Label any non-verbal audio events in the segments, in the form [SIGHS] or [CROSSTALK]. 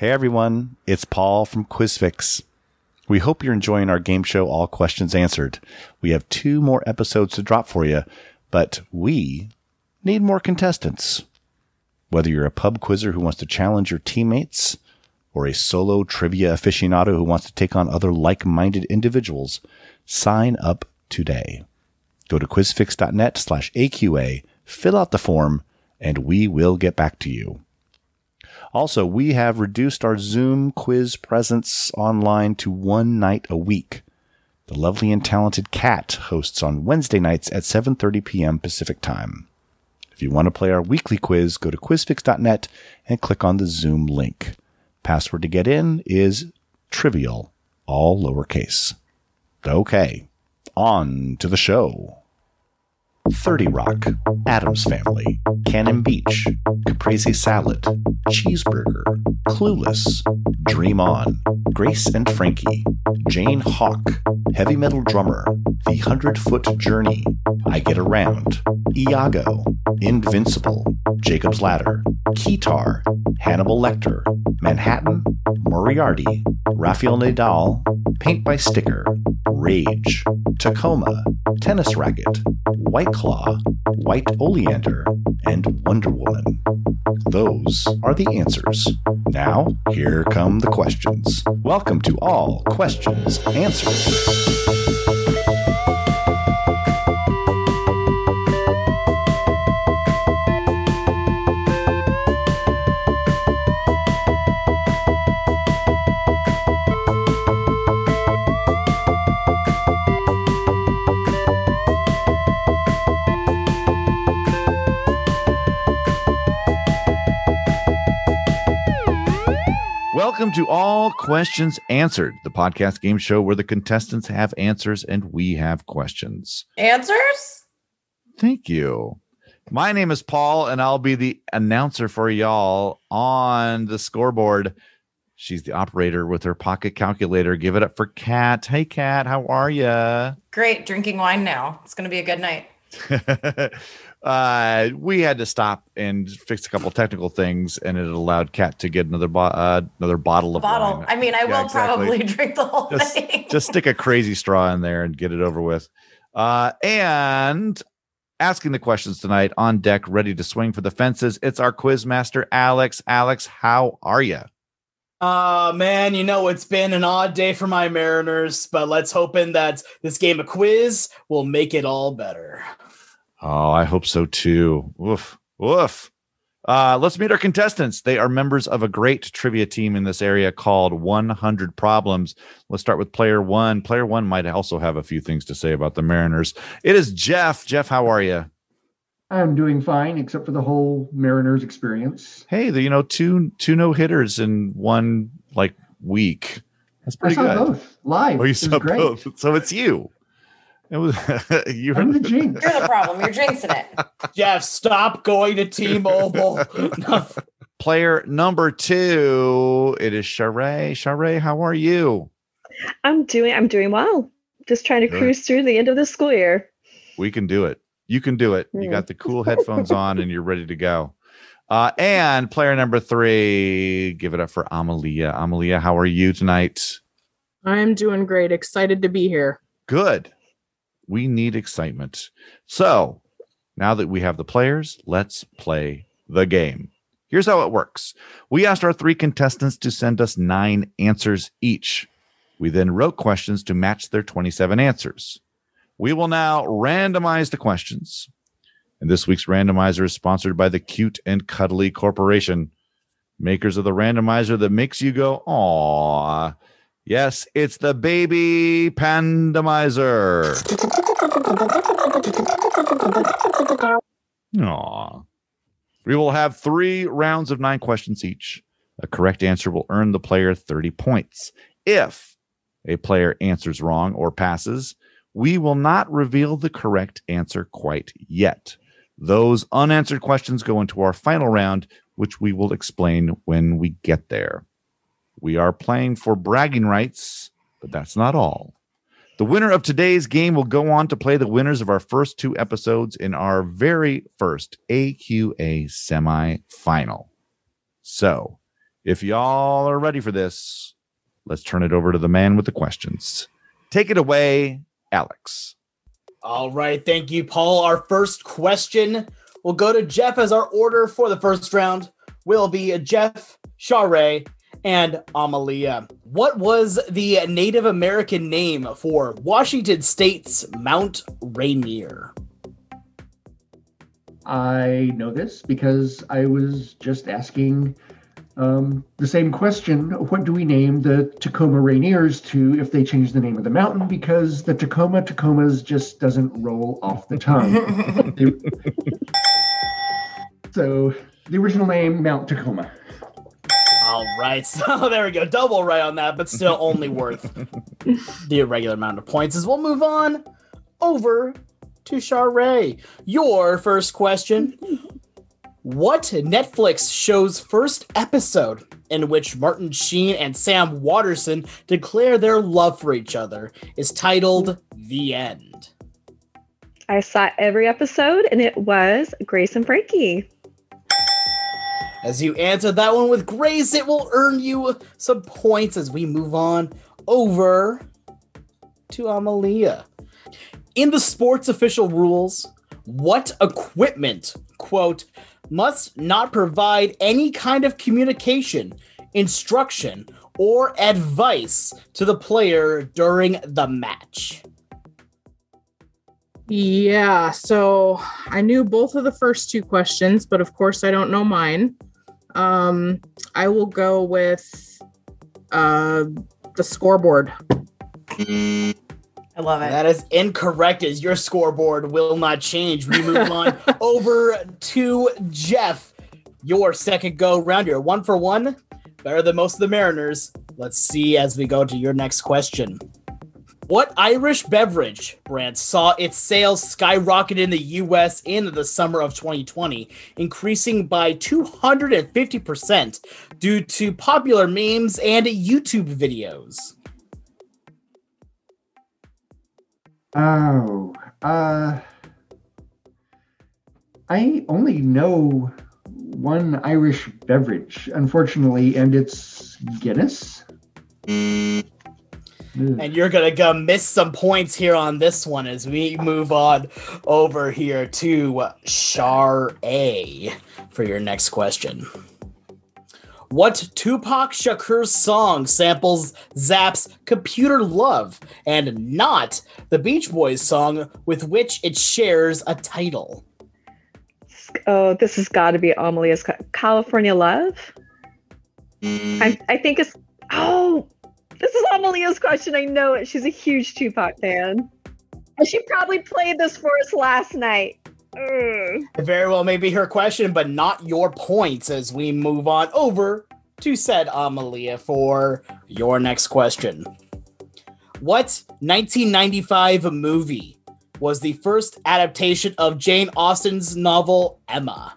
Hey everyone, it's Paul from QuizFix. We hope you're enjoying our game show All Questions Answered. We have two more episodes to drop for you, but we need more contestants. Whether you're a pub quizzer who wants to challenge your teammates or a solo trivia aficionado who wants to take on other like-minded individuals, sign up today. Go to quizfix.net slash AQA, fill out the form, and we will get back to you. Also, we have reduced our Zoom quiz presence online to one night a week. The lovely and talented Kat hosts on Wednesday nights at 7:30 p.m. Pacific Time. If you want to play our weekly quiz, go to quizfix.net and click on the Zoom link. Password to get in is trivial, all lowercase. Okay, on to the show. 30 Rock, Addams Family, Cannon Beach, Caprese Salad, Cheeseburger, Clueless, Dream On, Grace and Frankie, Jane Hawk, Heavy Metal Drummer, The Hundred Foot Journey, I Get Around, Iago, Invincible, Jacob's Ladder, Keytar, Hannibal Lecter, Manhattan, Moriarty, Rafael Nadal, Paint by Sticker, Rage, Tacoma, Tennis Racket, White Claw, White Oleander, and Wonder Woman. Those are the answers. Now, here come the questions. Welcome to All Questions Answered. Welcome to All Questions Answered, the podcast game show where the contestants have answers and we have questions. Answers? Thank you. My name is Paul, and I'll be the announcer for y'all on the scoreboard. She's the operator with her pocket calculator. Give it up for Kat. Hey, Kat, how are you? Great. Drinking wine now. It's going to be a good night. [LAUGHS] uh, we had to stop and fix a couple technical things, and it allowed Kat to get another bo- uh, another bottle of Bottle. wine. I mean, I Yeah, will exactly. probably [LAUGHS] drink the whole Just- thing. just stick a crazy straw in there and get it over with. Uh, and asking the questions tonight on deck, ready to swing for the fences. It's our quiz master, Alex. Alex, how are you? Uh man, you know it's been an odd day for my Mariners, but let's hoping that this game of quiz will make it all better. Oh, I hope so too. Woof, woof. Uh, let's meet our contestants. They are members of a great trivia team in this area called 100 Problems. Let's start with player one. Player one might also have a few things to say about the Mariners. It is Jeff. Jeff, how are you? I'm doing fine, except for the whole Mariners experience. hey, the, you know, two two no hitters in one like week. That's I pretty saw good. both live. Oh, you saw great. both. So it's you. It was [LAUGHS] you. I'm the jinx. You're the problem. You're jinxing it. [LAUGHS] Jeff, stop going to T-Mobile. No. [LAUGHS] Player number two. It is Charae. Charae, how are you? I'm doing I'm doing well. Just trying to Good. cruise through the end of the school year. We can do it. You can do it. You Mm. got the cool headphones on and you're ready to go. Uh, and player number three, give it up for Amalia. Amalia, how are you tonight? I'm doing great. Excited to be here. Good. We need excitement. So now that we have the players, let's play the game. Here's how it works we asked our three contestants to send us nine answers each. We then wrote questions to match their 27 answers. We will now randomize the questions. And this week's randomizer is sponsored by the Cute and Cuddly Corporation, makers of the randomizer that makes you go, "Aw." Yes, it's the baby pandomizer. Aw. We will have three rounds of nine questions each. A correct answer will earn the player 30 points. If a player answers wrong or passes, we will not reveal the correct answer quite yet. Those unanswered questions go into our final round, which we will explain when we get there. We are playing for bragging rights, but that's not all. The winner of today's game will go on to play the winners of our first two episodes in our very first AQA semifinal. So, If y'all are ready for this, let's turn it over to the man with the questions. Take it away, Alex. All right, thank you, Paul. Our first question will go to Jeff as our order for the first round will be a Jeff, Charae, and Amalia. What was the Native American name for Washington State's Mount Rainier? I know this because I was just asking um, the same question. What do we name the Tacoma Rainiers to if they change the name of the mountain? Because the Tacoma Tacomas just doesn't roll off the tongue. [LAUGHS] [LAUGHS] so the original name, Mount Tacoma. All right, [LAUGHS] so there we go. Double right on that, but still only [LAUGHS] worth the irregular amount of points. As we'll move on over to Charae. Your first question What Netflix show's first episode in which Martin Sheen and Sam Waterston declare their love for each other is titled The End? I saw every episode and it was Grace and Frankie. As you answer that one with grace, it will earn you some points as we move on over to Amalia. In the sport's official rules, what equipment, quote, must not provide any kind of communication, instruction, or advice to the player during the match? Yeah, so I knew both of the first two questions, but of course I don't know mine. Um, I will go with uh, the scoreboard. I love it. That is incorrect, as your scoreboard will not change. We move [LAUGHS] on over to Jeff. Your second go round. You're one for one, better than most of the Mariners. Let's see as we go to your next question. What Irish beverage brand saw its sales skyrocket in the US in the summer of 2020, increasing by 250% due to popular memes and YouTube videos? Oh, uh, I only know one Irish beverage, unfortunately, and it's Guinness. Ugh. And you're gonna go miss some points here on this one as we move on over here to Charae for your next question. What Tupac Shakur's song samples Zapp's Computer Love and not the Beach Boys song with which it shares a title? Oh, this has got to be Amalia's Ca- California Love. Mm. I, I think it's. Oh, this is Amalia's question. I know it. She's a huge Tupac fan. And she probably played this for us last night. Ugh. It very well maybe her question, but not your points as we move on over to said Amalia for your next question. What 1995 movie was the first adaptation of Jane Austen's novel Emma?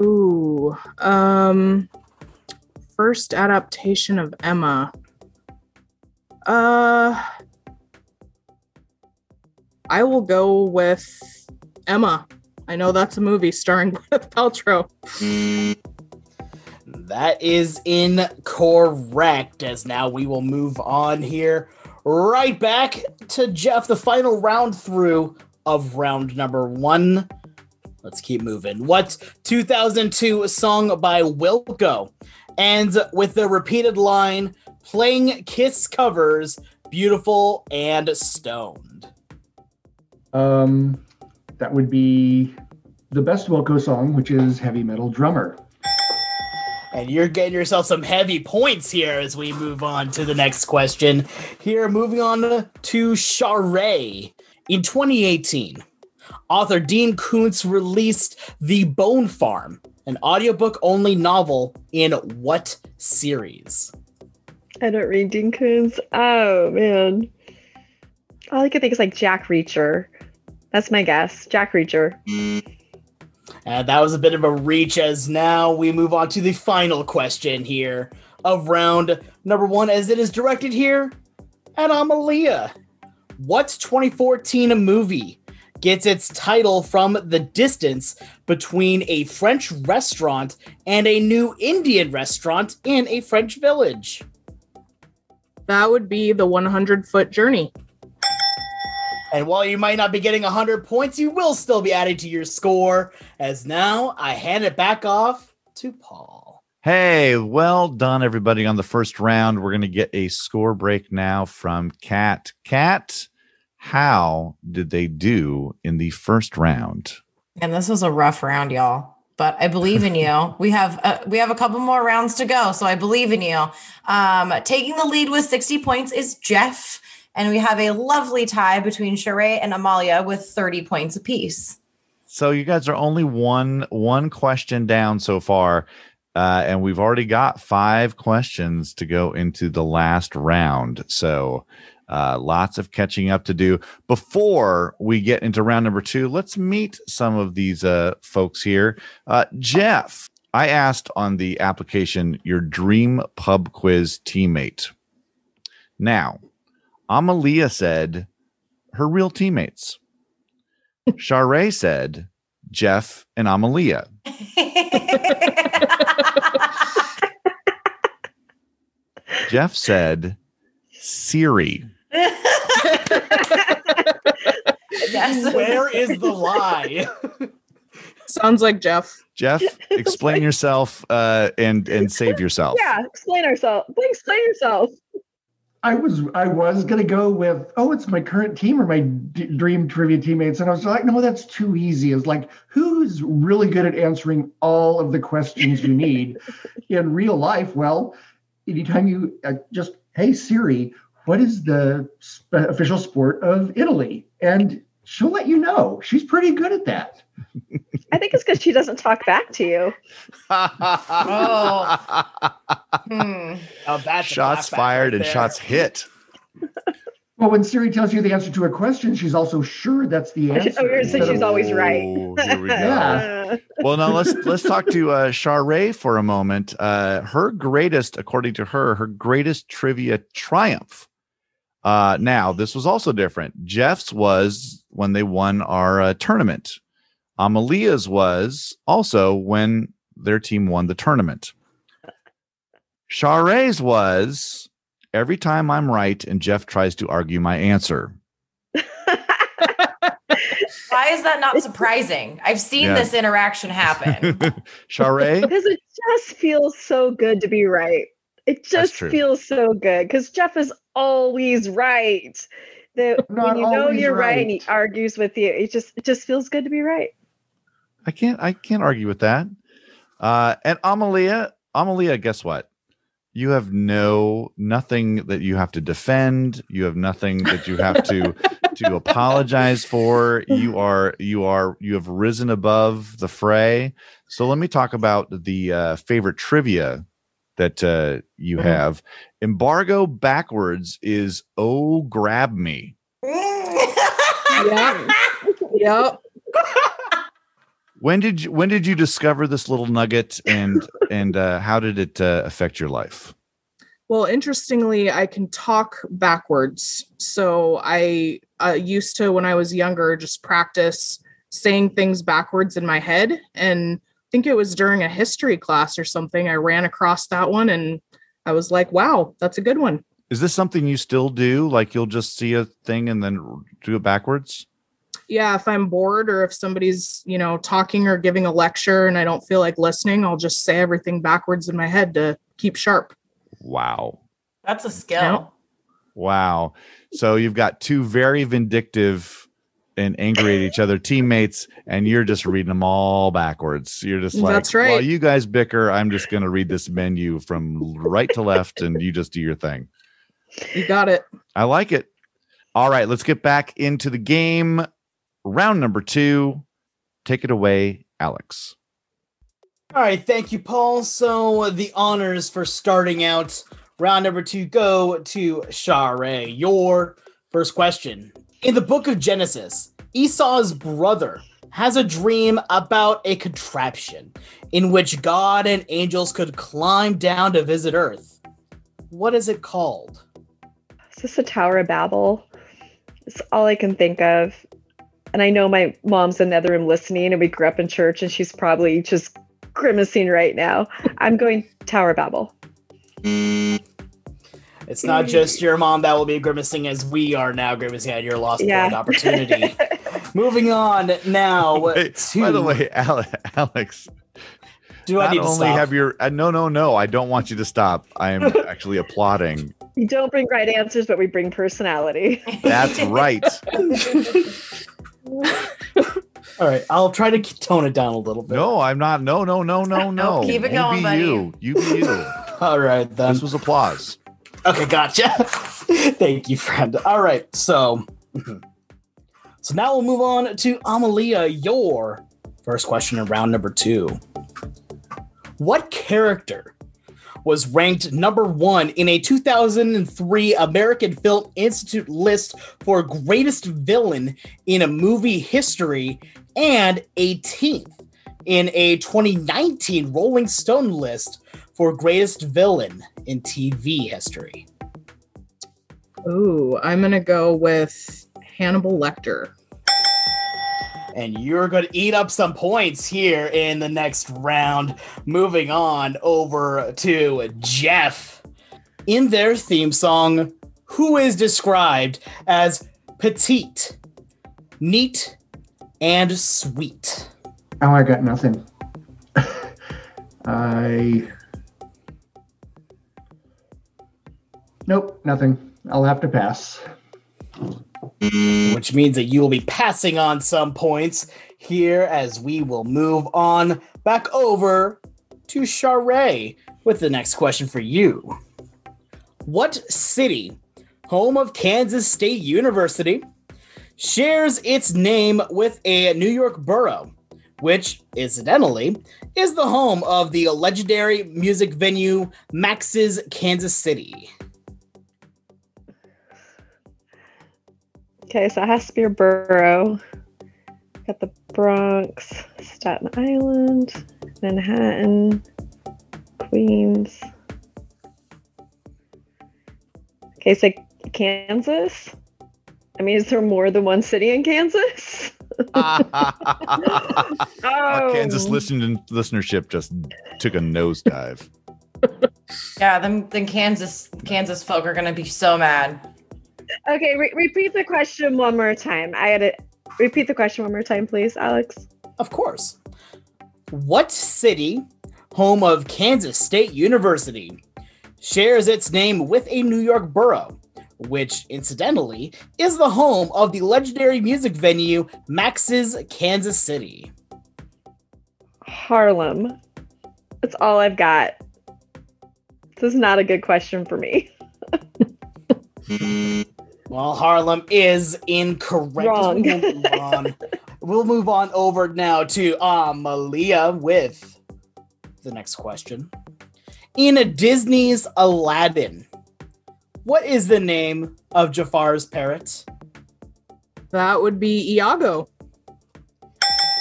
Ooh, um, first adaptation of Emma. Uh, I will go with Emma. I know that's a movie starring [LAUGHS] Gwyneth Paltrow. That is incorrect, as now we will move on here right back to Jeff, the final round through of round number one. Let's keep moving. What 2002 song by Wilco ends with the repeated line playing Kiss covers, beautiful and stoned? Um, that would be the best Wilco song, which is Heavy Metal Drummer. And you're getting yourself some heavy points here as we move on to the next question. Here, moving on to Charae. In 2018, author Dean Koontz released The Bone Farm, an audiobook only novel in what series? I don't read Dean Koontz. Oh, man. All I can think is like Jack Reacher. That's my guess. Jack Reacher. And that was a bit of a reach as now we move on to the final question here of round number one, as it is directed here at Amalia. What 2014 a movie gets its title from the distance between a French restaurant and a new Indian restaurant in a French village? That would be the 100 foot journey. And while you might not be getting 100 points, you will still be adding to your score. As now I hand it back off to Paul. Hey, well done, everybody, on the first round. We're going to get a score break now from Cat. Kat, how did they do in the first round? And this was a rough round, y'all. But I believe in you. [LAUGHS] we have uh, we have a couple more rounds to go, so I believe in you. Um, taking the lead with 60 points is Jeff, and we have a lovely tie between Charae and Amalia with 30 points apiece. So you guys are only one one question down so far. Uh, and we've already got five questions to go into the last round. So uh, lots of catching up to do. Before we get into round number two, let's meet some of these uh, folks here. Uh, Jeff, I asked on the application your dream pub quiz teammate. Now, Amalia said her real teammates. Charae said Jeff and Amalia. [LAUGHS] Jeff said Siri. Yes. Where is the lie? Sounds like Jeff. Jeff, explain [LAUGHS] yourself uh, and and save yourself. Yeah, explain ourselves. Explain yourself. I was I was gonna go with oh it's my current team or my d- dream trivia teammates and I was like no that's too easy. It's like who's really good at answering all of the questions you need [LAUGHS] in real life? Well, anytime you uh, just hey Siri, what is the sp- official sport of Italy? And she'll let you know. She's pretty good at that. I think it's because she doesn't talk back to you. [LAUGHS] Oh. Hmm. Oh, that's shots fired right and shots hit. [LAUGHS] Well, when Siri tells you the answer to a question, she's also sure that's the Oh, answer. oh, you're- so she's of- always right. Oh, here we [LAUGHS] go. Yeah. well, now let's let's talk to uh, Charae for a moment. Uh, her greatest, according to her, her greatest trivia triumph. Uh, now this was also different. Jeff's was when they won our uh, tournament. Amalia's was also when their team won the tournament. Charae's was every time I'm right and Jeff tries to argue my answer. [LAUGHS] Why is that not surprising? I've seen Yeah. this interaction happen. [LAUGHS] Charae, Because it just feels so good to be right. It just feels so good because Jeff is always right. That Not when you know you're right. and he argues with you, it just it just feels good to be right. I can't I can't argue with that. Uh and Amalia, Amalia, guess what? You have no nothing that you have to defend. You have nothing that you have to [LAUGHS] to apologize for. You are you are you have risen above the fray. So let me talk about the uh, favorite trivia that uh, you Mhm. have. Embargo backwards is oh grab me. Yeah. Yep. When did you when did you discover this little nugget and and uh, how did it uh, affect your life? Well, interestingly, I can talk backwards. So I uh, used to, when I was younger, just practice saying things backwards in my head. And I think it was during a history class or something. I ran across that one and I was like, wow, that's a good one. Is this something you still do? Like you'll just see a thing and then do it backwards? Yeah, if I'm bored or if somebody's, you know, talking or giving a lecture and I don't feel like listening, I'll just say everything backwards in my head to keep sharp. Wow. That's a skill. Yeah. Wow. So you've got two very vindictive and angry at each other teammates, and you're just reading them all backwards. You're just like, That's right. While you guys bicker, I'm just going to read this menu from right to left, and you just do your thing. You got it. I like it. All right, let's get back into the game. Round number two. Take it away, Alex. All right, thank you, Paul. So uh, the honors for starting out round number two go to Charae. Your first question. In the book of Genesis, Esau's brother has a dream about a contraption in which God and angels could climb down to visit Earth. What is it called? Is this a Tower of Babel? It's all I can think of. And I know my mom's in the other room listening, and we grew up in church, and she's probably just grimacing right now. I'm going Tower Babel. It's not just your mom that will be grimacing as we are now grimacing at your lost Yeah. point opportunity. [LAUGHS] Moving on now Wait, to by the way, Alex, do I not need to only stop? have your uh, no, no, no, I don't want you to stop. I am [LAUGHS] actually applauding. We don't bring right answers, but we bring personality. That's right. [LAUGHS] All right, I'll try to tone it down a little bit. No, I'm not. No, no, no, no, no. keep it you going, be buddy. you. You be you. All right then. This was applause. Okay, gotcha. [LAUGHS] Thank you, friend. All right, so hmm. so now we'll move on to Amalia. Your first question in round number two. What character was ranked number one in a 2003 American Film Institute list for greatest villain in a movie history and 18th in a 2019 Rolling Stone list for greatest villain in TV history? Ooh, I'm gonna go with Hannibal Lecter. And you're going to eat up some points here in the next round. Moving on over to Jeff. In their theme song, who is described as petite, neat, and sweet? Oh, I got nothing. [LAUGHS] I. Nope, nothing. I'll have to pass. which means that you will be passing on some points here as we will move on back over to Charae with the next question for you. What city, home of Kansas State University, shares its name with a New York borough, which, incidentally, is the home of the legendary music venue Max's Kansas City? Okay, so it has to be a borough. Got the Bronx, Staten Island, Manhattan, Queens. Okay, so Kansas. I mean, is there more than one city in Kansas? [LAUGHS] Oh, Kansas listen- listenership just took a nosedive. [LAUGHS] Yeah, then then Kansas Kansas folk are gonna be so mad. Okay, re- repeat the question one more time. I had it. Repeat the question one more time, please, Alex. Of course. What city, home of Kansas State University, shares its name with a New York borough, which incidentally is the home of the legendary music venue Max's Kansas City? Harlem. That's all I've got. This is not a good question for me. [LAUGHS] Hmm. Well, Harlem is incorrect. Wrong. We'll move [LAUGHS] on, we'll move on over now to um, Amalia with the next question. In Disney's Aladdin, what is the name of Jafar's parrot? That would be Iago.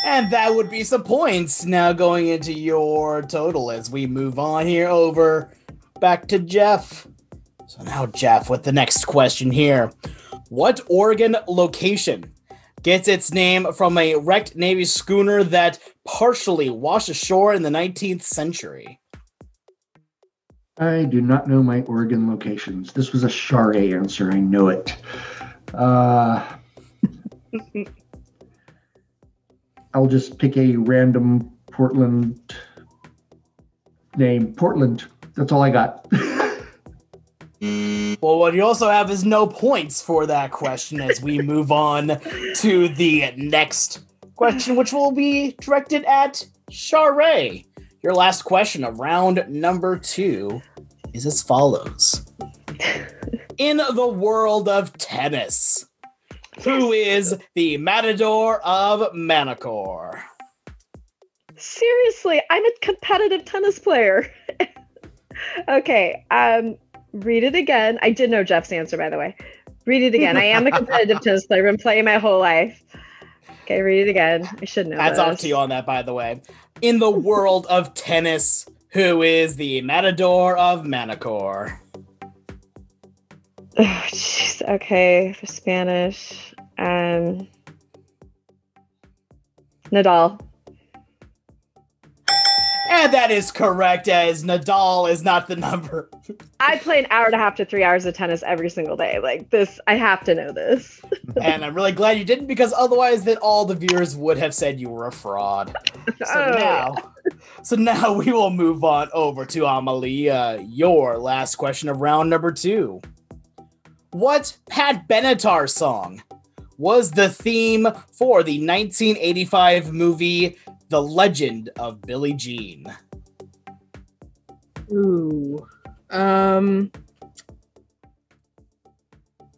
And that would be some points now going into your total as we move on here over back to Jeff. So now, Jeff, with the next question here. What Oregon location gets its name from a wrecked Navy schooner that partially washed ashore in the 19th century? I do not know my Oregon locations. This was a Charae answer. I know it. Uh, [LAUGHS] I'll just pick a random Portland name. Portland. That's all I got. [LAUGHS] Well, what you also have is no points for that question as we move on to the next question, which will be directed at Charae. Your last question of round number two is as follows In the world of tennis, who is the Matador of Manacor? Seriously, I'm a competitive tennis player. [LAUGHS] okay, um, read it again. I did know Jeff's answer, by the way. Read it again. I am a [LAUGHS] competitive tennis player. I've been playing my whole life. Okay, read it again. I should know. Hats off to you on that, by the way. In the world of tennis, who is the Matador of Manacor? [SIGHS] Oh, jeez. Okay, for Spanish. Um, Nadal. And that is correct, as Nadal is not the number. I play an hour and a half to three hours of tennis every single day. Like this, I have to know this. [LAUGHS] and I'm really glad you didn't because otherwise then all the viewers would have said you were a fraud. So Oh. now so now we will move on over to Amalia, your last question of round number two. What Pat Benatar song was the theme for the 1985 movie The Legend of Billie Jean? Ooh. Um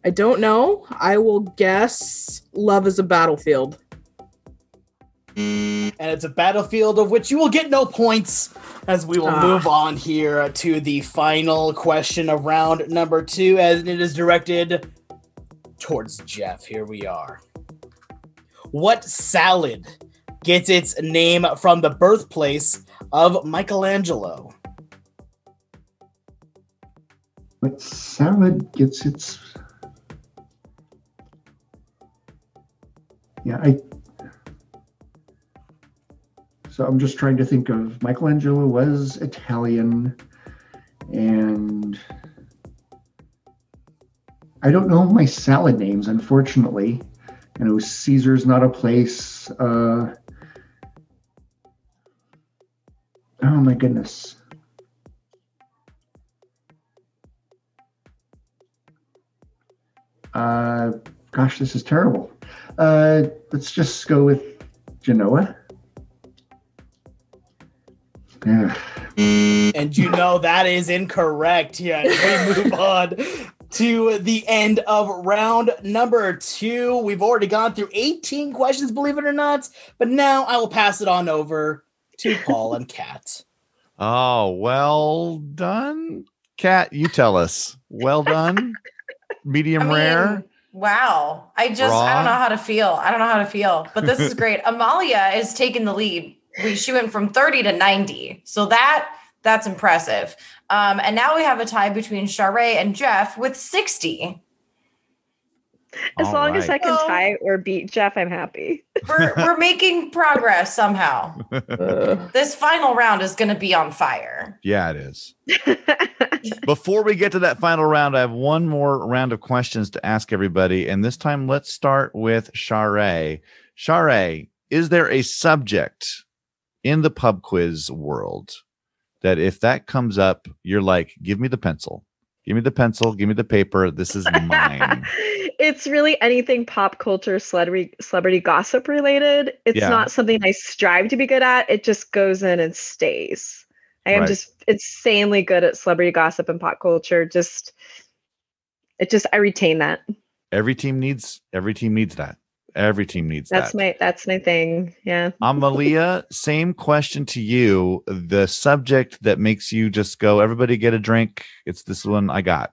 I don't know. I will guess Love is a Battlefield. And it's a battlefield of which you will get no points as we will Ah. move on here to the final question of round number two, as it is directed towards Jeff. Here we are. What salad gets its name from the birthplace of Michelangelo? What salad gets its. Yeah, I. So I'm just trying to think of Michelangelo was Italian, and I don't know my salad names, unfortunately. I know Caesar's not a place. Uh, oh my goodness. Uh, gosh, this is terrible. Uh, let's just go with Genoa. Ugh. And you know that is incorrect. Yeah, we move on to the end of round number two. We've already gone through 18 questions, believe it or not. But now I will pass it on over to Paul and Kat. Oh, well done. Kat, you tell us. Well done. Medium I mean, rare. Wow. I just I don't know how to feel. I don't know how to feel. But this is [LAUGHS] great. Amalia is taking the lead. We she went from 30 to 90. So that that's impressive. Um, and now we have a tie between Charae and Jeff with 60. As All long as I can Well- tie or beat Jeff, I'm happy. We're we're [LAUGHS] making progress somehow. Uh, This final round is gonna be on fire. Yeah, it is. Before we get to that final round, I have one more round of questions to ask everybody. And this time, let's start with Charae. Charae, is there a subject in the pub quiz world that if that comes up, you're like, give me the pencil, give me the pencil, give me the paper. This is mine. [LAUGHS] it's really anything pop culture, celebrity, celebrity gossip related. It's Yeah. not something I strive to be good at. It just goes in and stays. I am Right. just insanely good at celebrity gossip and pop culture. Just, it just, I retain that. every team needs every team needs that. Every team needs That's that. my, that's my thing. Yeah. Amalia, same question to you. The subject that makes you just go, everybody get a drink. It's this one I got.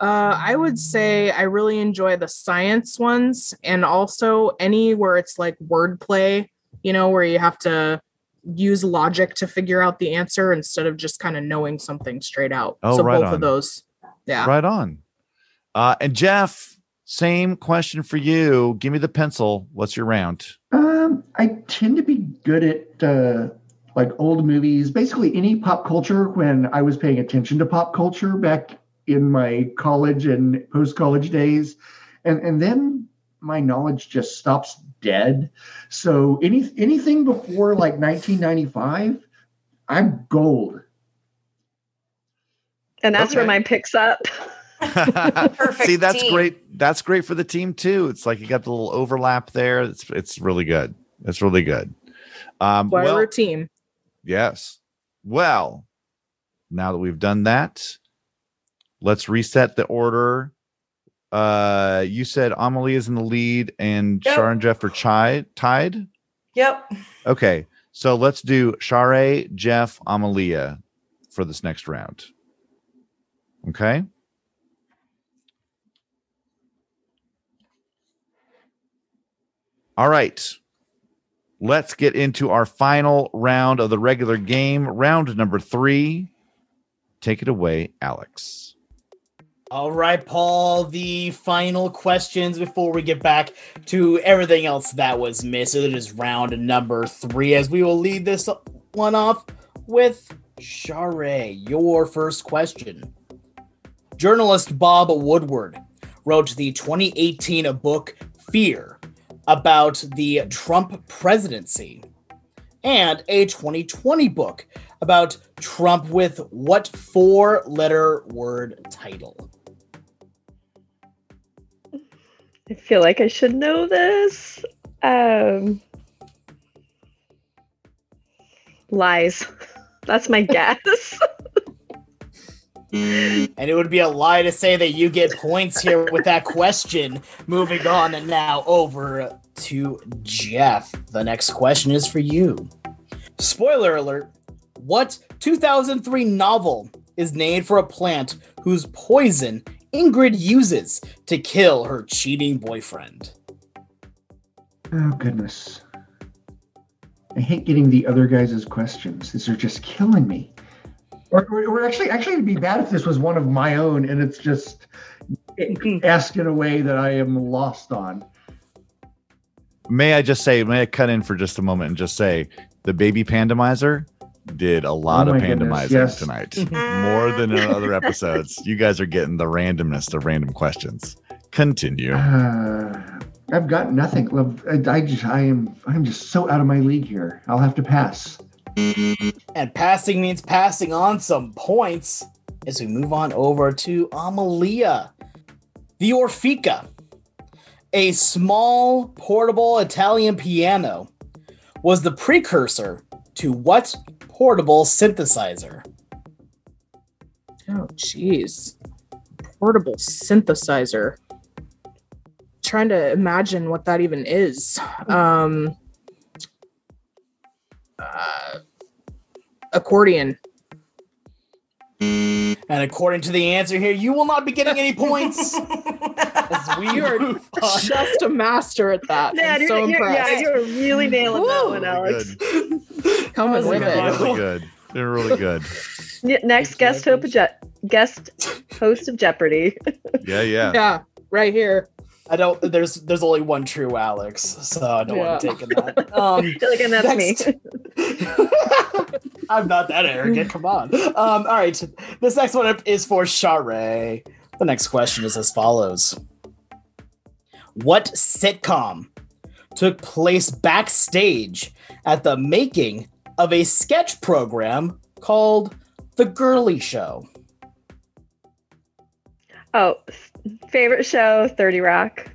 Uh, I would say I really enjoy the science ones and also any where it's like wordplay, you know, where you have to use logic to figure out the answer instead of just kind of knowing something straight out. Oh, so right both on. of those. Yeah. Right on. Uh, and Jeff, same question for you. Give me the pencil. What's your round? Um, I tend to be good at uh, like old movies, basically any pop culture. When I was paying attention to pop culture back in my college and post college days, and and then my knowledge just stops dead. So any anything before like 1995, I'm gold. And that's where Okay. mine picks up. [LAUGHS] [LAUGHS] Perfect See, that's team. great. That's great for the team too. It's like you got the little overlap there. It's it's really good. It's really good. Um, Why well, we're a team. Yes. Well, now that we've done that, let's reset the order. Uh, you said Amelie is in the lead and Yep. Shar and Jeff are chi- tied. Yep. Okay, so let's do Charae, Jeff, Amalia for this next round. Okay. All right. Let's get into our final round of the regular game, round number three. Take it away, Alex. All right, Paul, the final questions before we get back to everything else that was missed. It is round number three, as we will lead this one off with Charae. Your first question. Journalist Bob Woodward wrote the 2018 book Fear about the Trump presidency and a 2020 book about Trump with what four letter word title? I feel like I should know this. Um, lies. [LAUGHS] That's my [LAUGHS] guess. [LAUGHS] Mm. And it would be a lie to say that you get points here with that question. Moving on and now over to Jeff. The next question is for you. Spoiler alert What 2003 novel is named for a plant whose poison Ingrid uses to kill her cheating boyfriend? Oh goodness. I hate getting the other guys' questions. These are just killing me. Or, or, or actually, actually, it'd be bad if this was one of my own and it's just [LAUGHS] asked in a way that I am lost on. May I just say, may I cut in for just a moment and just say the baby pandomizer did a lot Oh of my goodness, pandomizing yes. tonight. [LAUGHS] More than in other episodes. You guys are getting the randomness of random questions. Continue. Uh, I've got nothing. I, I just, I am, I'm just so out of my league here. I'll have to pass. And passing means passing on some points as we move on over to Amalia. The Orphica, a small portable Italian piano, was the precursor to what portable synthesizer? Oh, jeez. Portable synthesizer. Trying to imagine what that even is. Um, uh, accordion. And according to the answer here, you will not be getting any points. [LAUGHS] As we are [LAUGHS] just a master at that. Yeah, I'm you're, so you're, yeah, you're really nailing that one, Alex. Good. [LAUGHS] Coming with Really it. good. Really good. They're really good. Yeah, Next guest hope of Je- guest host of Jeopardy. Yeah, yeah. Yeah, right here. I don't. There's there's only one true Alex, so I don't want to take that. Um, [LAUGHS] I feel like and that's me. I'm not that arrogant. Come on. Um, all right. This next one is for Charae. The next question is as follows What sitcom took place backstage at the making of a sketch program called The Girly Show? Oh, favorite show, 30 Rock.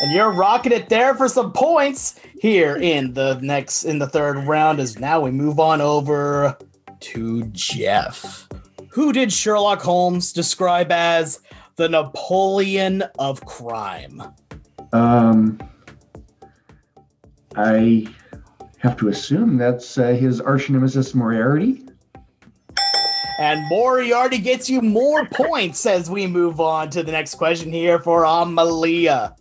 And you're rocking it there for some points here [LAUGHS] in the next in the third round as now we move on over to Jeff. Who did Sherlock Holmes describe as the Napoleon of crime? Um, I have to assume that's uh, his arch nemesis Moriarty. And Moriarty gets you more points as we move on to the next question here for Amalia.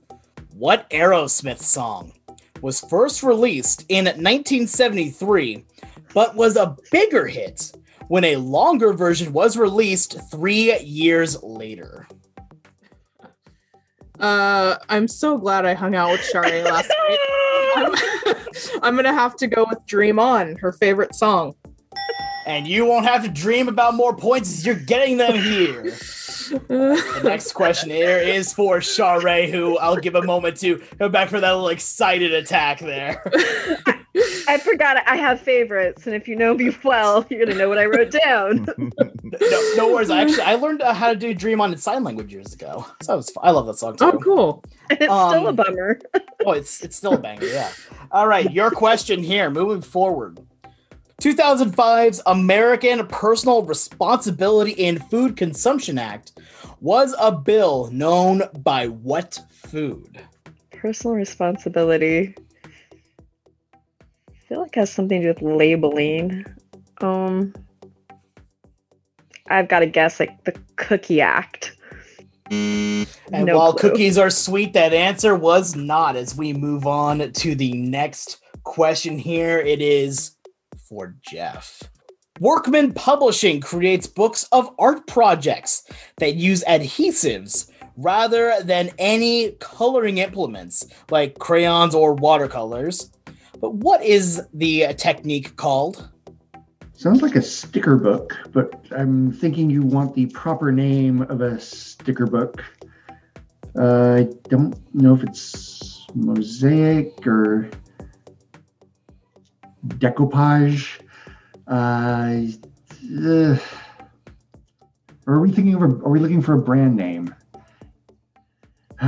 What Aerosmith song was first released in 1973 but was a bigger hit when a longer version was released three years later? Uh, I'm so glad I hung out with Charae last night. [LAUGHS] I'm, [LAUGHS] I'm gonna have to go with Dream On, her favorite song. And you won't have to dream about more points as you're getting them here. The [LAUGHS] next question here is for Charae, who I'll give a moment to go back for that little excited attack there. I forgot I have favorites, and if you know me well, you're gonna know what I wrote down. [LAUGHS] no, no worries. I actually I learned uh, how to do Dream on in sign language years ago. So it was, I love that song too. oh, cool. And [LAUGHS] it's still a Um, bummer. Oh, it's it's still a banger. Yeah. All right, your question here. Moving forward. 2005's American Personal Responsibility in Food Consumption Act was a bill known by what food? Personal responsibility. I feel like it has something to do with labeling. Um, I've got to guess like the Cookie Act. And No while clue. cookies are sweet, that answer was not. As we move on to the next question here, it is for Jeff. Workman Publishing creates books of art projects that use adhesives rather than any coloring implements like crayons or watercolors. But what is the technique called? Sounds like a sticker book, but I'm thinking you want the proper name of a sticker book. Uh, I don't know if it's mosaic or decoupage. Uh, uh, are we thinking of a, are we looking for a brand name? [SIGHS]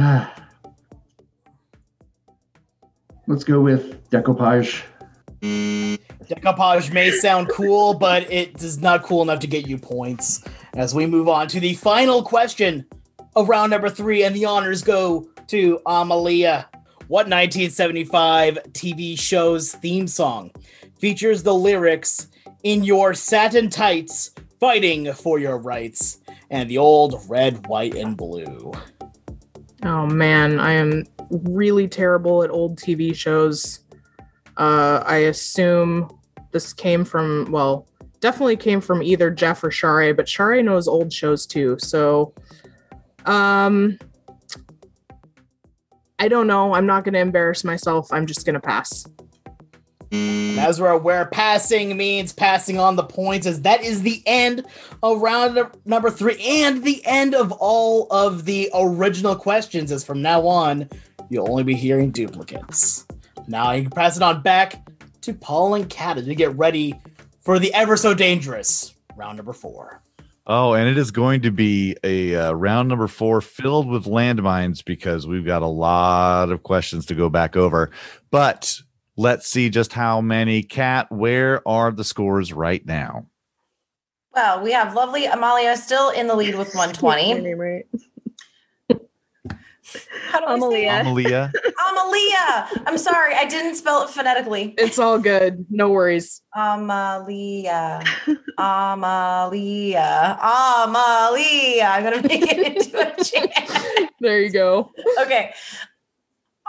Let's go with decoupage. Decoupage may sound cool, but it is not cool enough to get you points. As we move on to the final question of round number three, and the honors go to Amalia. What 1975 TV show's theme song features the lyrics in your satin tights, fighting for your rights, and the old red, white, and blue? Oh man, I am really terrible at old TV shows. Uh, I assume this came from, well, definitely came from either Jeff or Charae, but Charae knows old shows too. So, um, I don't know. I'm not going to embarrass myself. I'm just going to pass. Mm. As we're aware, passing means passing on the points, as that is the end of round number three and the end of all of the original questions. As from now on, you'll only be hearing duplicates. Now you can pass it on back to Paul and Kat to get ready for the ever so dangerous round number four. Oh, and it is going to be a uh, round number four filled with landmines because we've got a lot of questions to go back over. But let's see just how many. Kat, where are the scores right now? Well, we have lovely Amalia still in the lead with [LAUGHS] 120. Name right. How do I say Amalia. it? Amalia. Amalia. I'm sorry, I didn't spell it phonetically. It's all good. No worries. Amalia. Amalia. Amalia. I'm gonna make it into a [LAUGHS] chant. There you go. Okay.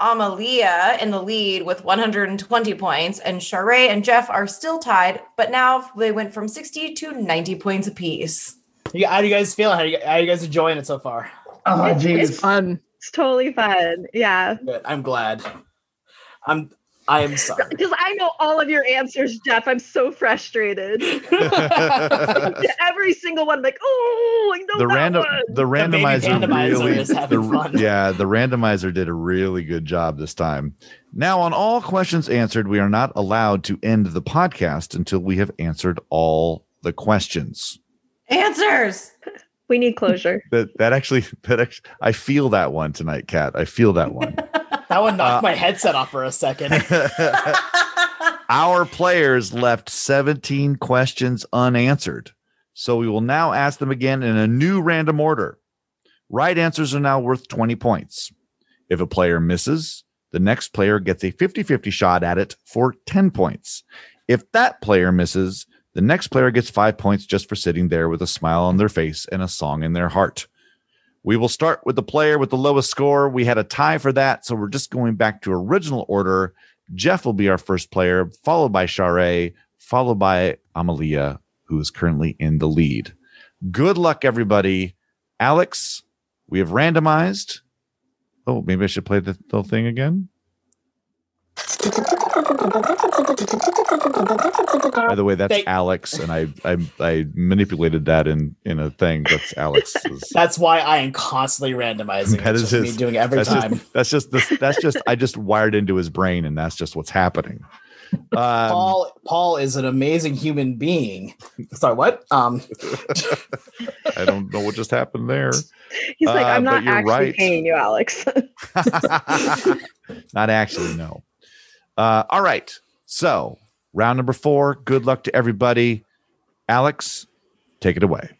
Amalia in the lead with 120 points, and Charae and Jeff are still tied, but now they went from 60 to 90 points apiece. You- How do you guys feel? How, do you, how are you guys enjoying it so far? Oh, It's jeez. fun. It's totally fun. Yeah. Good. I'm glad. I'm. I am sorry. Because I know all of your answers, Jeff. I'm so frustrated. [LAUGHS] Every single one, like, oh, I know the that random one. the baby randomizer randomizer really is the- fun. yeah the randomizer did a really good job this time now on all questions answered we are not allowed to end the podcast until we have answered all the questions Answers. We need closure. [LAUGHS] that that actually [LAUGHS] that actually, i feel that one tonight Kat i feel that one. [LAUGHS] That one knocked Uh, my headset off for a second. our players left 17 questions unanswered. So we will now ask them again in a new random order. Right answers are now worth 20 points. If a player misses the next player gets a 50-50 shot at it for 10 points. If that player misses the next player gets five points just for sitting there with a smile on their face and a song in their heart we will start with the player with the lowest score we had a tie for that so we're just going back to original order Jeff will be our first player, followed by Charae, followed by Amalia, who is currently in the lead. Good luck, everybody. Alex, we have randomized. Oh, maybe I should play the, the thing again. By the way, that's Thank- Alex, and I, I I manipulated that in in a thing. That's Alex's. [LAUGHS] That's why I am constantly randomizing. That It's is just his- me doing every that's time. just that's just the, that's just I just wired into his brain, and that's just what's happening. Um, Paul Paul is an amazing human being. Sorry, what? Um, [LAUGHS] I don't know what just happened there. He's like, Uh, I'm but not actually right. paying you, Alex. [LAUGHS] Not actually, no. Uh, all right. So, round number four. Good luck to everybody. Alex, take it away.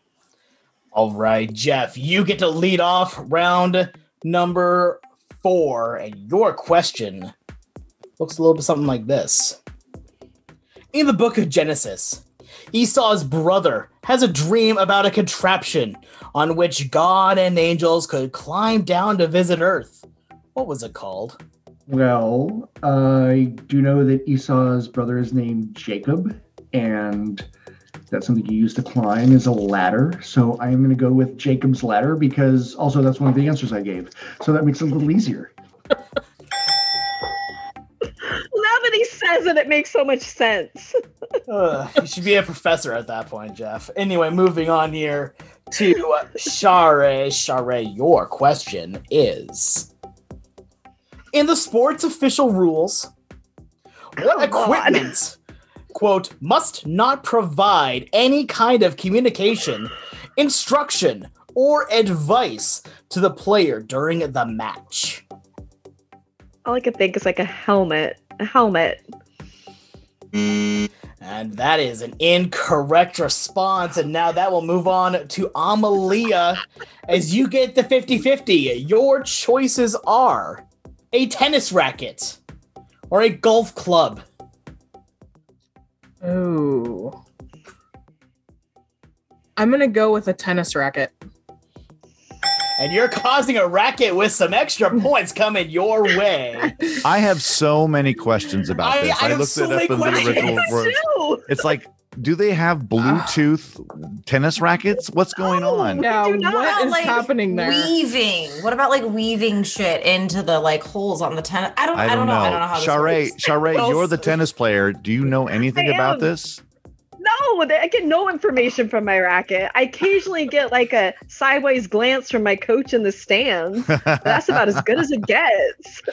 all right, Jeff, you get to lead off round number four, and your question looks a little bit something like this. In the book of Genesis, Esau's brother has a dream about a contraption on which God and angels could climb down to visit Earth. What was it called? Well, I do know that Esau's brother is named Jacob, and That's something you use to climb is a ladder. So I am going to go with Jacob's ladder because also that's one of the answers I gave. So that makes it a little easier. [LAUGHS] Now that he says it, it makes so much sense. [LAUGHS] Ugh, you should be a professor at that point, Jeff. Anyway, moving on here to uh, Charae. Charae, your question is In the sport's official rules, what Come on. equipment, quote, must not provide any kind of communication, instruction, or advice to the player during the match? All I could think is like a helmet. A helmet. And that is an incorrect response. And now that will move on to Amalia as you get the 50 50. Your choices are a tennis racket or a golf club. Ooh. I'm gonna go with a tennis racket. And you're causing a racket with some extra [LAUGHS] points coming your way. I have so many questions about I- this. I I, looked so it up in the original [LAUGHS] word. Two. It's like, do they have Bluetooth [SIGHS] tennis rackets? What's going No. on? Yeah, what is like, happening there? Weaving. What about like weaving shit into the like holes on the tennis? I don't. I don't, know. I don't know how this Charae, works. You're the tennis player. Do you know anything I about am. this? No, I get no information from my racket. I occasionally get like a sideways glance from my coach in the stands. [LAUGHS] That's about as good as it gets. [LAUGHS]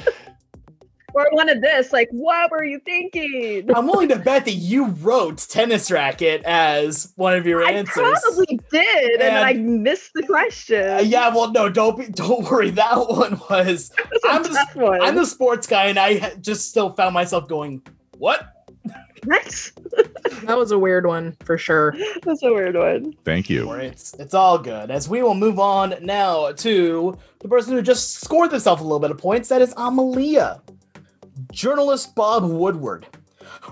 or one of this, like, what were you thinking? I'm willing to bet that you wrote tennis racket as one of your I answers. I probably did, and, then I missed the question. Uh, yeah, well, no, don't be, don't worry. [LAUGHS] That one was [LAUGHS] That's a I'm the- tough one. I'm the sports guy, and I just still found myself going, "What?" That's, [LAUGHS] That was a weird one for sure. that's a weird one. Thank you. It's it's all good. As we will move on now to the person who just scored themselves a little bit of points. That is Amalia. Journalist Bob Woodward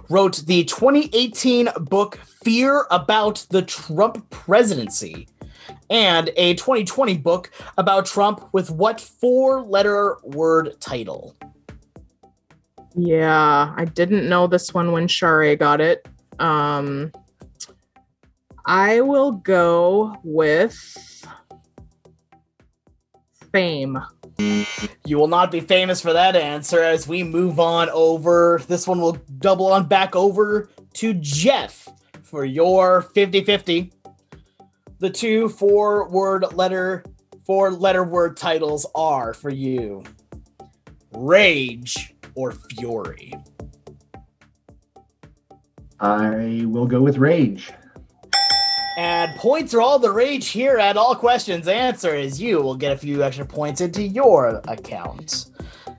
wrote the 2018 book "Fear About the Trump Presidency." And a 2020 book about Trump with what four letter word title? Yeah, I didn't know this one when Charae got it. Um, I will go with fame. You will not be famous for that answer as we move on over. This one will double on back over to Jeff for your 50 50. The two four word letter, four letter word titles are for you Rage or Fury. I will go with Rage. And points are all the rage here at all questions answer as you will get a few extra points into your account.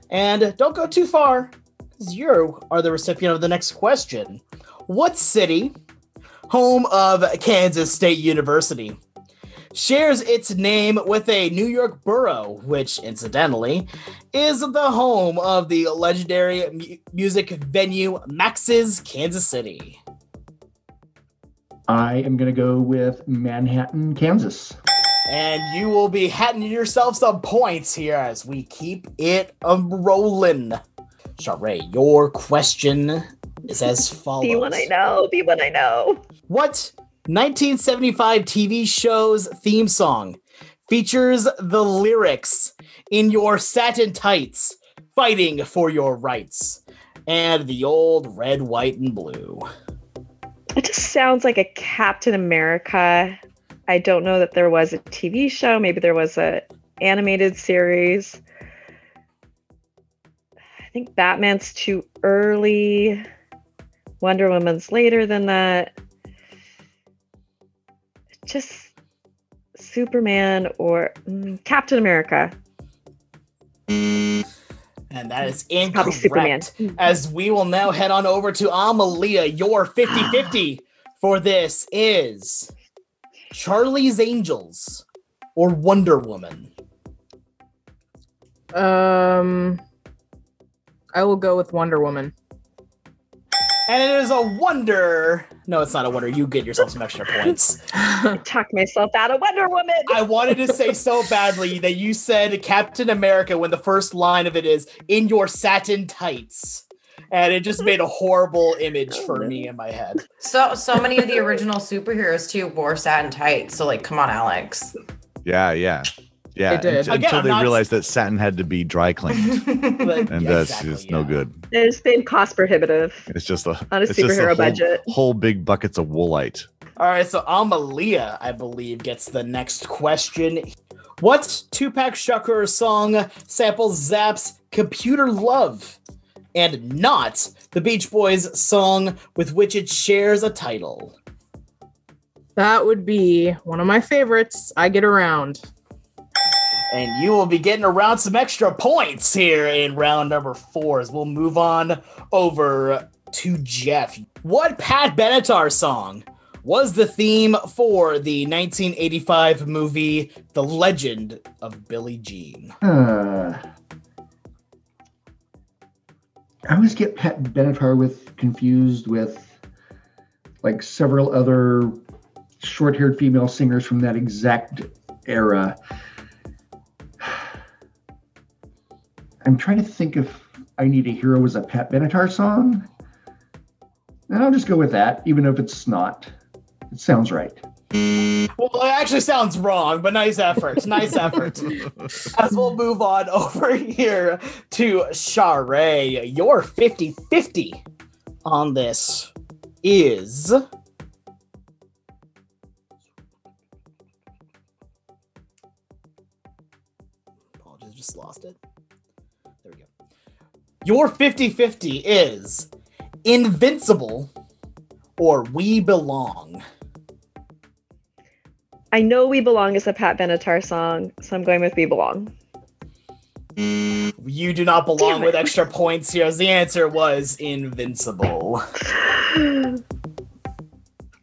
And don't go too far, because you are the recipient of the next question. What city, home of Kansas State University, shares its name with a New York borough, which incidentally is the home of the legendary mu- music venue Max's Kansas City? I am going to go with Manhattan, Kansas. And you will be hatting yourself some points here as we keep it a rolling. Charae, your question is as [LAUGHS] follows. Be one I know. Be one I know. What 1975 TV show's theme song features the lyrics in your satin tights, fighting for your rights, and the old red, white, and blue? It just sounds like a Captain America. I don't know that there was a TV show. Maybe there was a animated series. I think Batman's too early. Wonder Woman's later than that. Just Superman or mm, Captain America. And that is incorrect. As we will now head on over to Amalia. Your 50 50 [SIGHS] for this is Charlie's Angels or Wonder Woman. Um, I will go with Wonder Woman. And it is a wonder. No, it's not a wonder. You get yourself some extra points. Talk myself out of Wonder Woman. I wanted to say so [LAUGHS] badly that you said Captain America when the first line of it is in your satin tights. and it just made a horrible image for me in my head. So so many of the original superheroes too wore satin tights. So like, come on, Alex. Yeah, yeah, yeah. They did. Until, Again, until I'm they not- realized that satin had to be dry cleaned, [LAUGHS] But- and yeah, that's exactly, just no yeah. good. It's been cost prohibitive It's just a on a it's just superhero whole, budget. Whole big buckets of woolite. All right, so Amalia, I believe, gets the next question. What Tupac Shakur song samples Zap's Computer Love and not the Beach Boys song with which it shares a title? That would be one of my favorites. I get around. And you will be getting around some extra points here in round number four as we'll move on over to Jeff. What Pat Benatar song was the theme for the 1985 movie The Legend of Billie Jean? Uh, I always get Pat Benatar with confused with like several other short-haired female singers from that exact era. I'm trying to think if I Need a Hero was a Pat Benatar song. And I'll just go with that, even if it's not. It sounds right. Well, it actually sounds wrong, but nice effort. Nice [LAUGHS] effort. As we'll move on [LAUGHS] over here to Charae, your 50 50 on this is. Apologies, just lost it. There we go. Your 50 50 is Invincible or We Belong. I know We Belong is a Pat Benatar song, so I'm going with We Belong. You do not belong with extra points here, the answer was invincible. [SIGHS]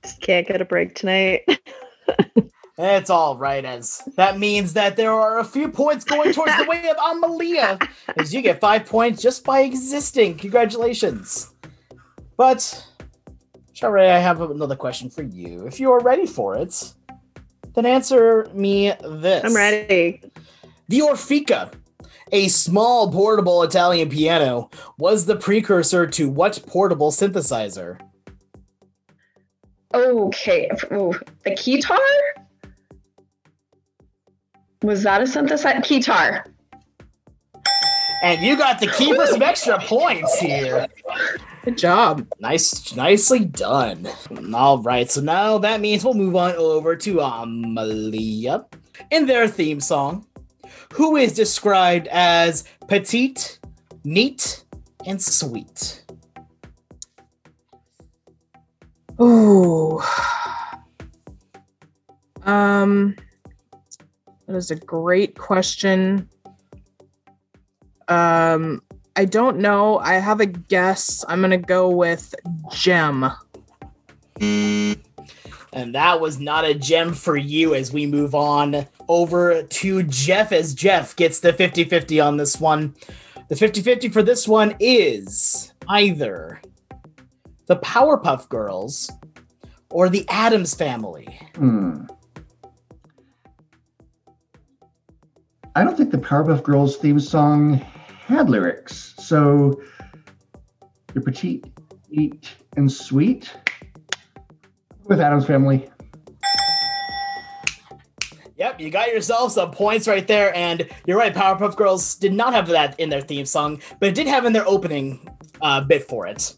Just can't get a break tonight. [LAUGHS] It's all right, as that means that there are a few points going towards the way of Amalia, as you get five points just by existing. Congratulations. But, Charae, I have another question for you. If you are ready for it, then answer me this. I'm ready. The Orphica, a small portable Italian piano, was the precursor to what portable synthesizer? Okay. Ooh, the keytar? Was that a synthesizer? Keytar. And you got the key for some extra points here. Good job. Nice, nicely done. All right, so now that means we'll move on over to Amalia in their theme song, who is described as petite, neat, and sweet. Ooh. [SIGHS] Um, that is a great question. Um, I don't know. I have a guess. I'm gonna go with Gem. And that was not a gem for you as we move on over to Jeff as Jeff gets the 50 50 on this one. The 50 50 for this one is either the Powerpuff Girls or the Addams Family. Hmm. I don't think the Powerpuff Girls theme song had lyrics. So you're petite, neat, and sweet with Addams Family. Yep, you got yourself some points right there. And you're right, Powerpuff Girls did not have that in their theme song, but it did have in their opening uh, bit for it,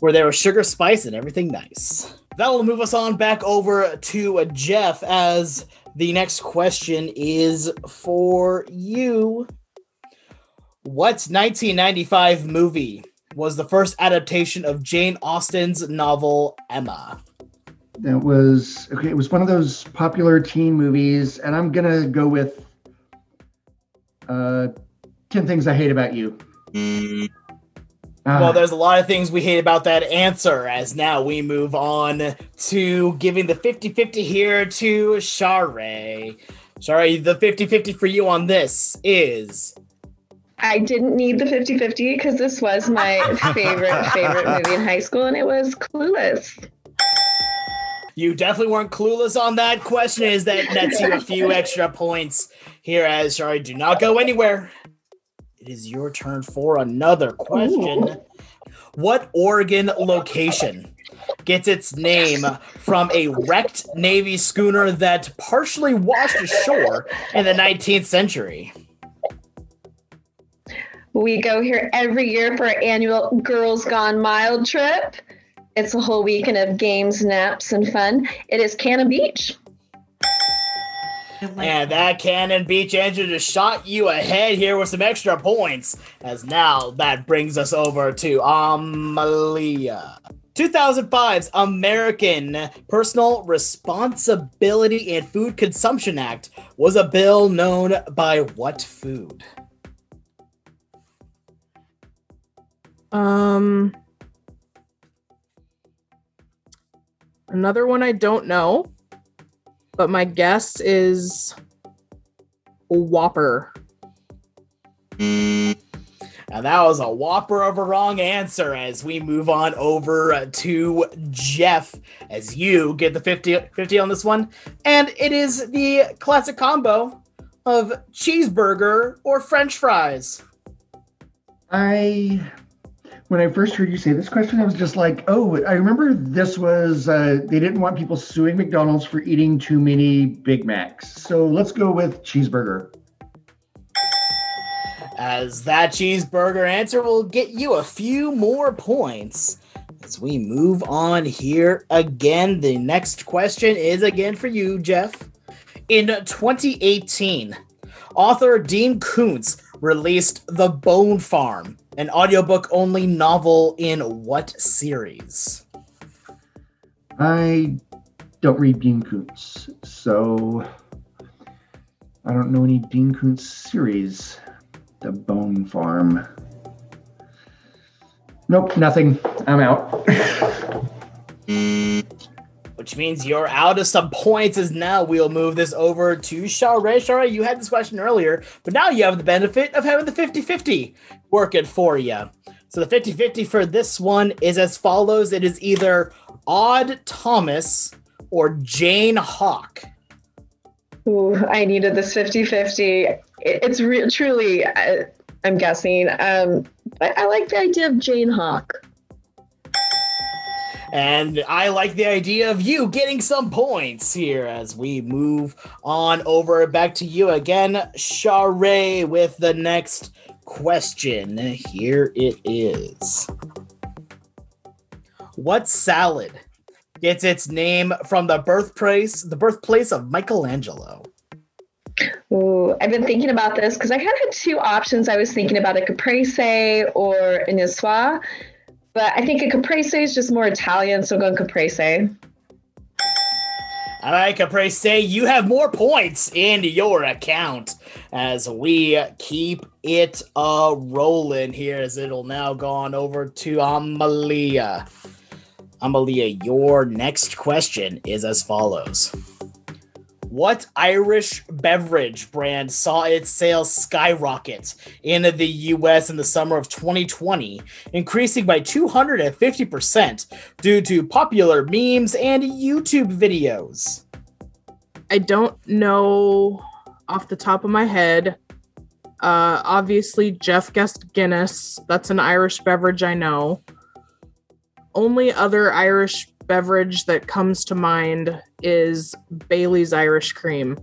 where there was sugar, spice, and everything nice. That will move us on back over to Jeff as the next question is for you. What 1995 movie was the first adaptation of Jane Austen's novel Emma? That was okay. It was one of those popular teen movies, and I'm gonna go with uh, Ten Things I Hate About You. Ah, Well, there's a lot of things we hate about that answer, as now we move on to giving the 50 50 here to Charae. Sorry, the 50 50 for you on this is I didn't need the 50 50 because this was my [LAUGHS] favorite, favorite movie in high school, and it was Clueless. you definitely weren't clueless on that question. Is that nets you a few [LAUGHS] extra points here, as Charae, do not go anywhere. It is your turn for another question. What Oregon location gets its name from a wrecked Navy schooner that partially washed ashore in the 19th century? We go here every year for our annual Girls Gone Mild trip. It's a whole weekend of games, naps, and fun. It is Cannon Beach. And that Cannon Beach answer just shot you ahead here with some extra points. As now that brings us over to Amalia. 2005's American Personal Responsibility and Food Consumption Act was a bill known by what food? Um, another one I don't know, but my guess is Whopper. And that was a whopper of a wrong answer as we move on over uh, to Jeff as you get the 50, 50 on this one. And it is the classic combo of cheeseburger or french fries. I, when I first heard you say this question, I was just like, oh, I remember this was, uh, they didn't want people suing McDonald's for eating too many Big Macs. So let's go with cheeseburger. As that cheeseburger answer will get you a few more points. As we move on here again, the next question is again for you, Jeff. In 2018, author Dean Koontz released The Bone Farm, an audiobook only novel in what series? I don't read Dean Koontz, so I don't know any Dean Koontz series. The Bone Farm. Nope, nothing. I'm out. [LAUGHS] Which means you're out of some points as now we'll move this over to Charae. Charae, you had this question earlier, but now you have the benefit of having the 50-50 working for you. So the 50-50 for this one is as follows. It is either Odd Thomas or Jane Hawk. Ooh, I needed this 50 50. It's re- truly, uh, I'm guessing. Um, but I like the idea of Jane Hawk. And I like the idea of you getting some points here as we move on over back to you again, Charae, with the next question. Here it is. What salad gets its name from the birthplace the birthplace of Michelangelo? Ooh, I've been thinking about this because I kind of had two options. I was thinking about a caprese or a niçoise, but I think a caprese is just more Italian, so I'm going caprese. All right, Caprese, you have more points in your account as we keep it uh, rolling here. As it'll now go on over to Amalia. Amalia, your next question is as follows. What Irish beverage brand saw its sales skyrocket in the US in the summer of 2020, increasing by 250% due to popular memes and YouTube videos? I don't know off the top of my head. Uh, obviously, Jeff guessed Guinness. That's an Irish beverage I know. Only other Irish beverage that comes to mind is Bailey's Irish Cream.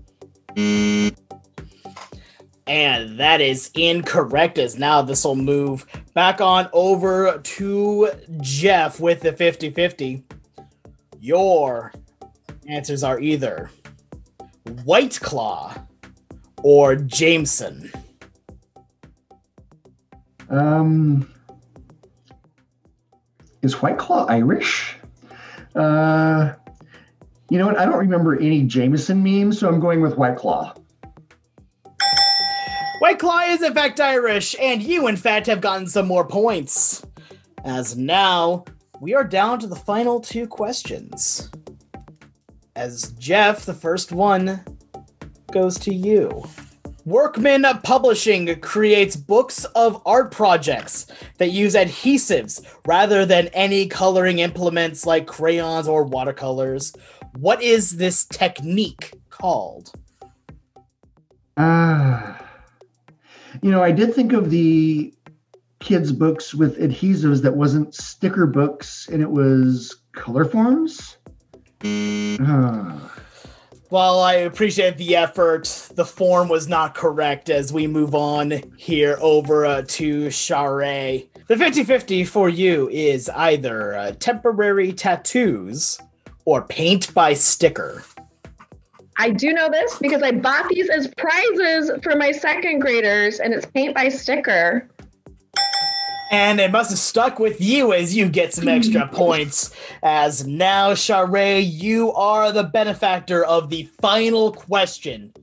And that is incorrect, as now this will move back on over to Jeff with the 50 50. Your answers are either White Claw or Jameson. Um, is White Claw Irish? Uh, you know what? I don't remember any Jameson memes, so I'm going with White Claw. White Claw is in fact Irish, and you, in fact, have gotten some more points. As now we are down to the final two questions. As Jeff, the first one, goes to you. Workman Publishing creates books of art projects that use adhesives rather than any coloring implements like crayons or watercolors. What is this technique called? Ah, you know, I did think of the kids' books with adhesives that wasn't sticker books and it was color forms. Ah, While I appreciate the effort, the form was not correct as we move on here over uh, to Charae. The 50 50 for you is either uh, temporary tattoos or paint by sticker. I do know this because I bought these as prizes for my second graders, and it's paint by sticker. And it must have stuck with you as you get some extra [LAUGHS] points. As now, Charae, you are the benefactor of the final question.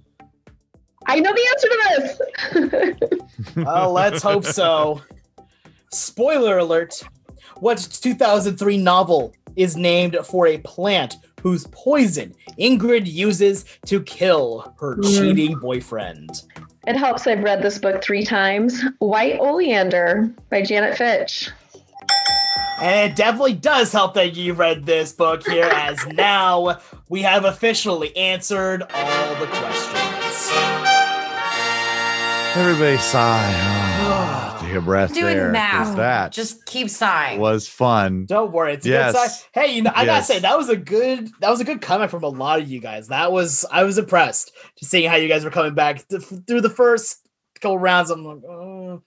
I know the answer to this. Well, [LAUGHS] oh, let's hope so. Spoiler alert What 2003 novel is named for a plant whose poison Ingrid uses to kill her mm. cheating boyfriend? It helps I've read this book three times. White Oleander by Janet Fitch. And it definitely does help that you read this book here, [LAUGHS] as now we have officially answered all the questions. Everybody sigh. Take a breath Doing there. 'cause math. That Just keep sighing. was fun. Don't worry, it's a Yes. good sign. Hey, you know, I gotta say that was a good that was a good comment from a lot of you guys. That was I was impressed to seeing how you guys were coming back th- through the first couple rounds. I'm like, oh,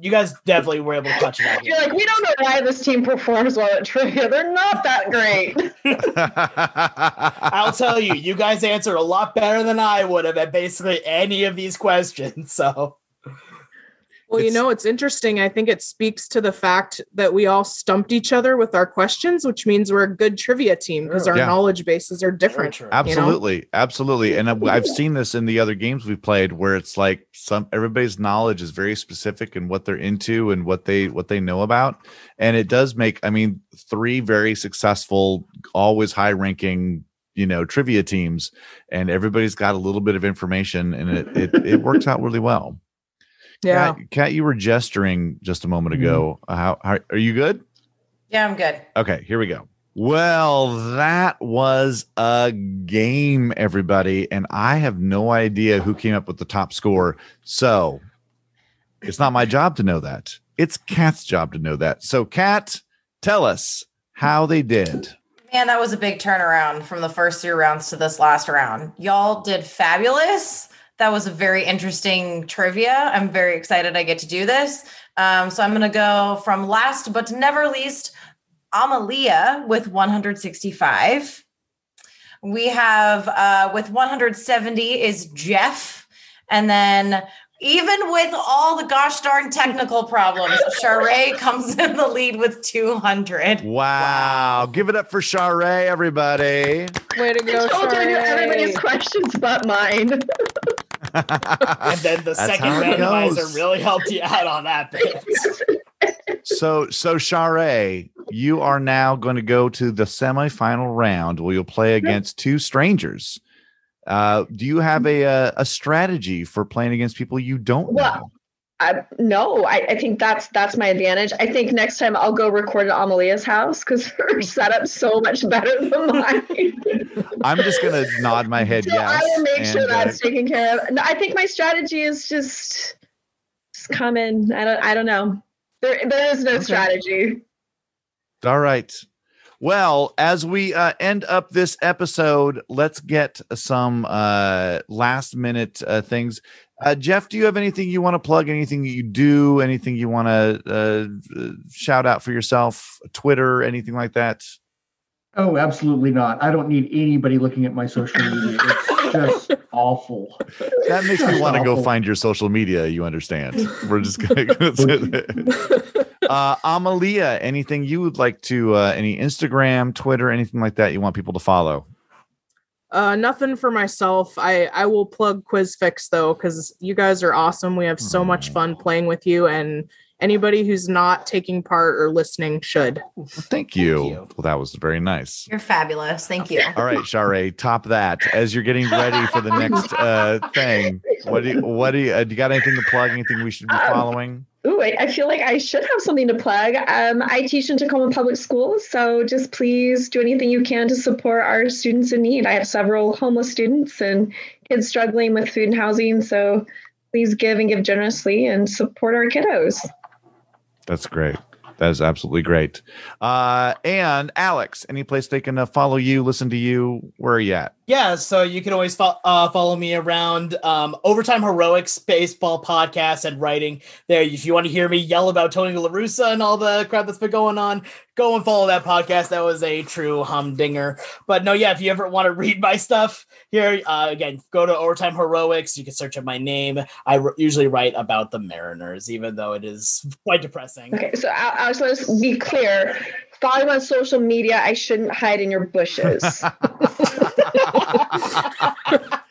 you guys definitely were able to touch it. You're like, we don't know why this team performs well at trivia. They're not that great. [LAUGHS] [LAUGHS] I'll tell you, you guys answered a lot better than I would have at basically any of these questions. So Well, you know, it's interesting. I think it speaks to the fact that we all stumped each other with our questions, which means we're a good trivia team because our Yeah. knowledge bases are different. true. Absolutely, absolutely, and I've- I've [LAUGHS] seen this in the other games we've played, where it's like some everybody's knowledge is very specific and what they're into and what they what they know about, and it does make. I mean, three very successful, always high ranking, you know, trivia teams, and everybody's got a little bit of information, and it it, it works out really well. Yeah. Kat, Kat, you were gesturing just a moment ago. Mm-hmm. How, how are you good? Yeah, I'm good. Okay, here we go. Well, that was a game, everybody. And I have no idea who came up with the top score. So it's not my job to know that. It's Kat's job to know that. So, Kat, tell us how they did. Man, that was a big turnaround from the first three rounds to this last round. Y'all did fabulous. That was a very interesting trivia. I'm very excited I get to do this. Um, so I'm going to go from last but never least, Amalia with 165. We have uh, with 170 is Jeff. And then even with all the gosh darn technical problems, Charae [LAUGHS] comes in the lead with 200. Wow. Give it up for Charae, everybody. Way to go, told you I knew Charae. everybody's questions but mine. [LAUGHS] and then the [LAUGHS] That's second how randomizer goes. really helped you out on that bit. so so Charae, you are now going to go to the semifinal round where you'll play against two strangers. Uh, do you have a, a a strategy for playing against people you don't know? I, no, I, I think that's that's my advantage. I think next time I'll go record at Amalia's house because [LAUGHS] her setup's so much better than mine. [LAUGHS] I'm just gonna nod my head [LAUGHS] so yes. I will make sure uh, that's taken care of. No, I think my strategy is just just come in. I don't I don't know. There there is no Okay. strategy. all right. Well, as we uh, end up this episode, let's get some uh, last minute uh, things. Uh, Jeff, do you have anything you want to plug? Anything you do? Anything you want to uh, uh, shout out for yourself? Twitter? Anything like that? Oh, absolutely not. I don't need anybody looking at my social media. It's just [LAUGHS] awful. That makes me want to go find your social media. You understand? We're just gonna. [LAUGHS] [LAUGHS] uh, Amalia, anything you would like to? Uh, any Instagram, Twitter, anything like that you want people to follow? Uh, nothing for myself. I I will plug QuizFix though because you guys are awesome. We have so much fun playing with you, and anybody who's not taking part or listening should. Well, thank you. you. Well, that was very nice. You're fabulous. Thank you. All right, Charae, top that as you're getting ready for the next uh, thing. What do you, what do you, uh, do you got anything to plug? Anything we should be Um, following? Ooh, I, I feel like I should have something to plug. Um, I teach in Tacoma Public Schools, so just please do anything you can to support our students in need. I have several homeless students and kids struggling with food and housing, so please give and give generously and support our kiddos. That's great. That is absolutely great. Uh, and Alex, any place they can uh, follow you, listen to you? Where are you at? Yeah, so you can always fo- uh, follow me around um, Overtime Heroics baseball podcast and writing there. If you want to hear me yell about Tony La Russa and all the crap that's been going on, go and follow that podcast. That was a true humdinger. But no, yeah, if you ever want to read my stuff here, uh, again, go to Overtime Heroics. You can search up my name. I r- usually write about the Mariners, even though it is quite depressing. Okay, so I, I just want to be clear. Follow on social media. I shouldn't hide in your bushes. [LAUGHS] [LAUGHS]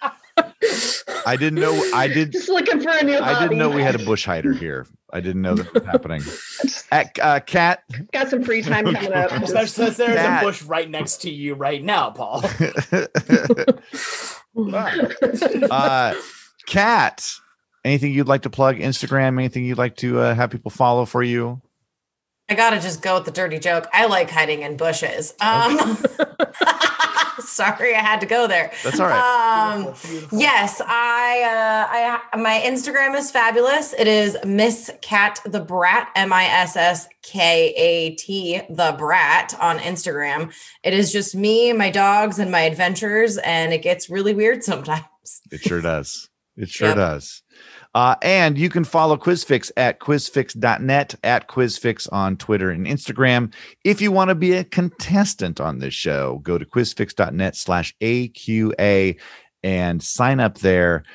I didn't know. I did. Just looking for a new I didn't know we had a bush hider here. I didn't know that was [LAUGHS] happening. At uh, Kat, Got some free time coming up. [LAUGHS] Especially since there's That- a bush right next to you right now, Paul. [LAUGHS] uh, Kat, anything you'd like to plug? Instagram? Anything you'd like to uh, have people follow for you? I gotta just go with the dirty joke. I like hiding in bushes. Um, [LAUGHS] sorry, I had to go there. That's all right. Um, Beautiful, beautiful. yes, I, uh, I, my Instagram is fabulous. It is Miss Kat the Brat, M I S S K A T the Brat on Instagram. It is just me, my dogs, and my adventures, and it gets really weird sometimes. It sure does. It [LAUGHS] sure Yep. does. Uh, and you can follow QuizFix at quizfix.net, at QuizFix on Twitter and Instagram. If you want to be a contestant on this show, go to quizfix.net slash AQA and sign up there.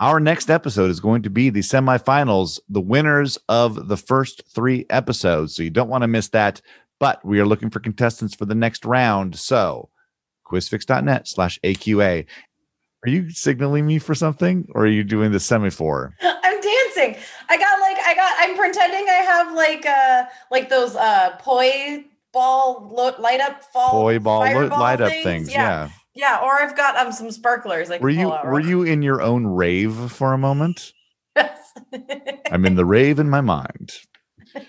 Our next episode is going to be the semifinals, the winners of the first three episodes. So you don't want to miss that. But we are looking for contestants for the next round. So quizfix.net slash AQA. Are you signaling me for something or are you doing the semaphore? [LAUGHS] I'm dancing. I got like I got. I'm pretending I have like uh like those uh poi ball lo- light up fall Boy ball lo- fireball light up things. Yeah. yeah. Or I've got um some sparklers. Like Were you were you in your own rave for a moment? I'm in the rave in my mind. [LAUGHS]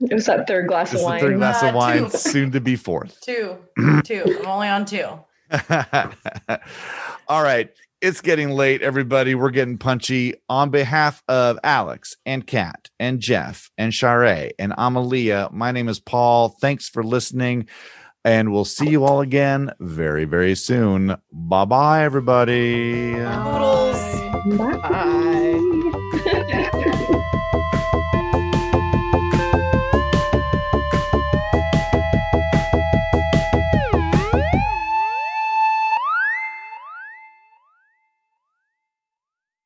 It was that third glass This is of the wine. third glass of Uh, wine, two. soon to be fourth. two, [CLEARS THROAT] two. I'm only on two. [LAUGHS] All right. It's getting late, everybody. We're getting punchy. On behalf of Alex and Kat and Jeff and Charae and Amalia, my name is Paul. Thanks for listening. And we'll see you all again very, very soon. Bye bye, everybody. Noodles. Bye.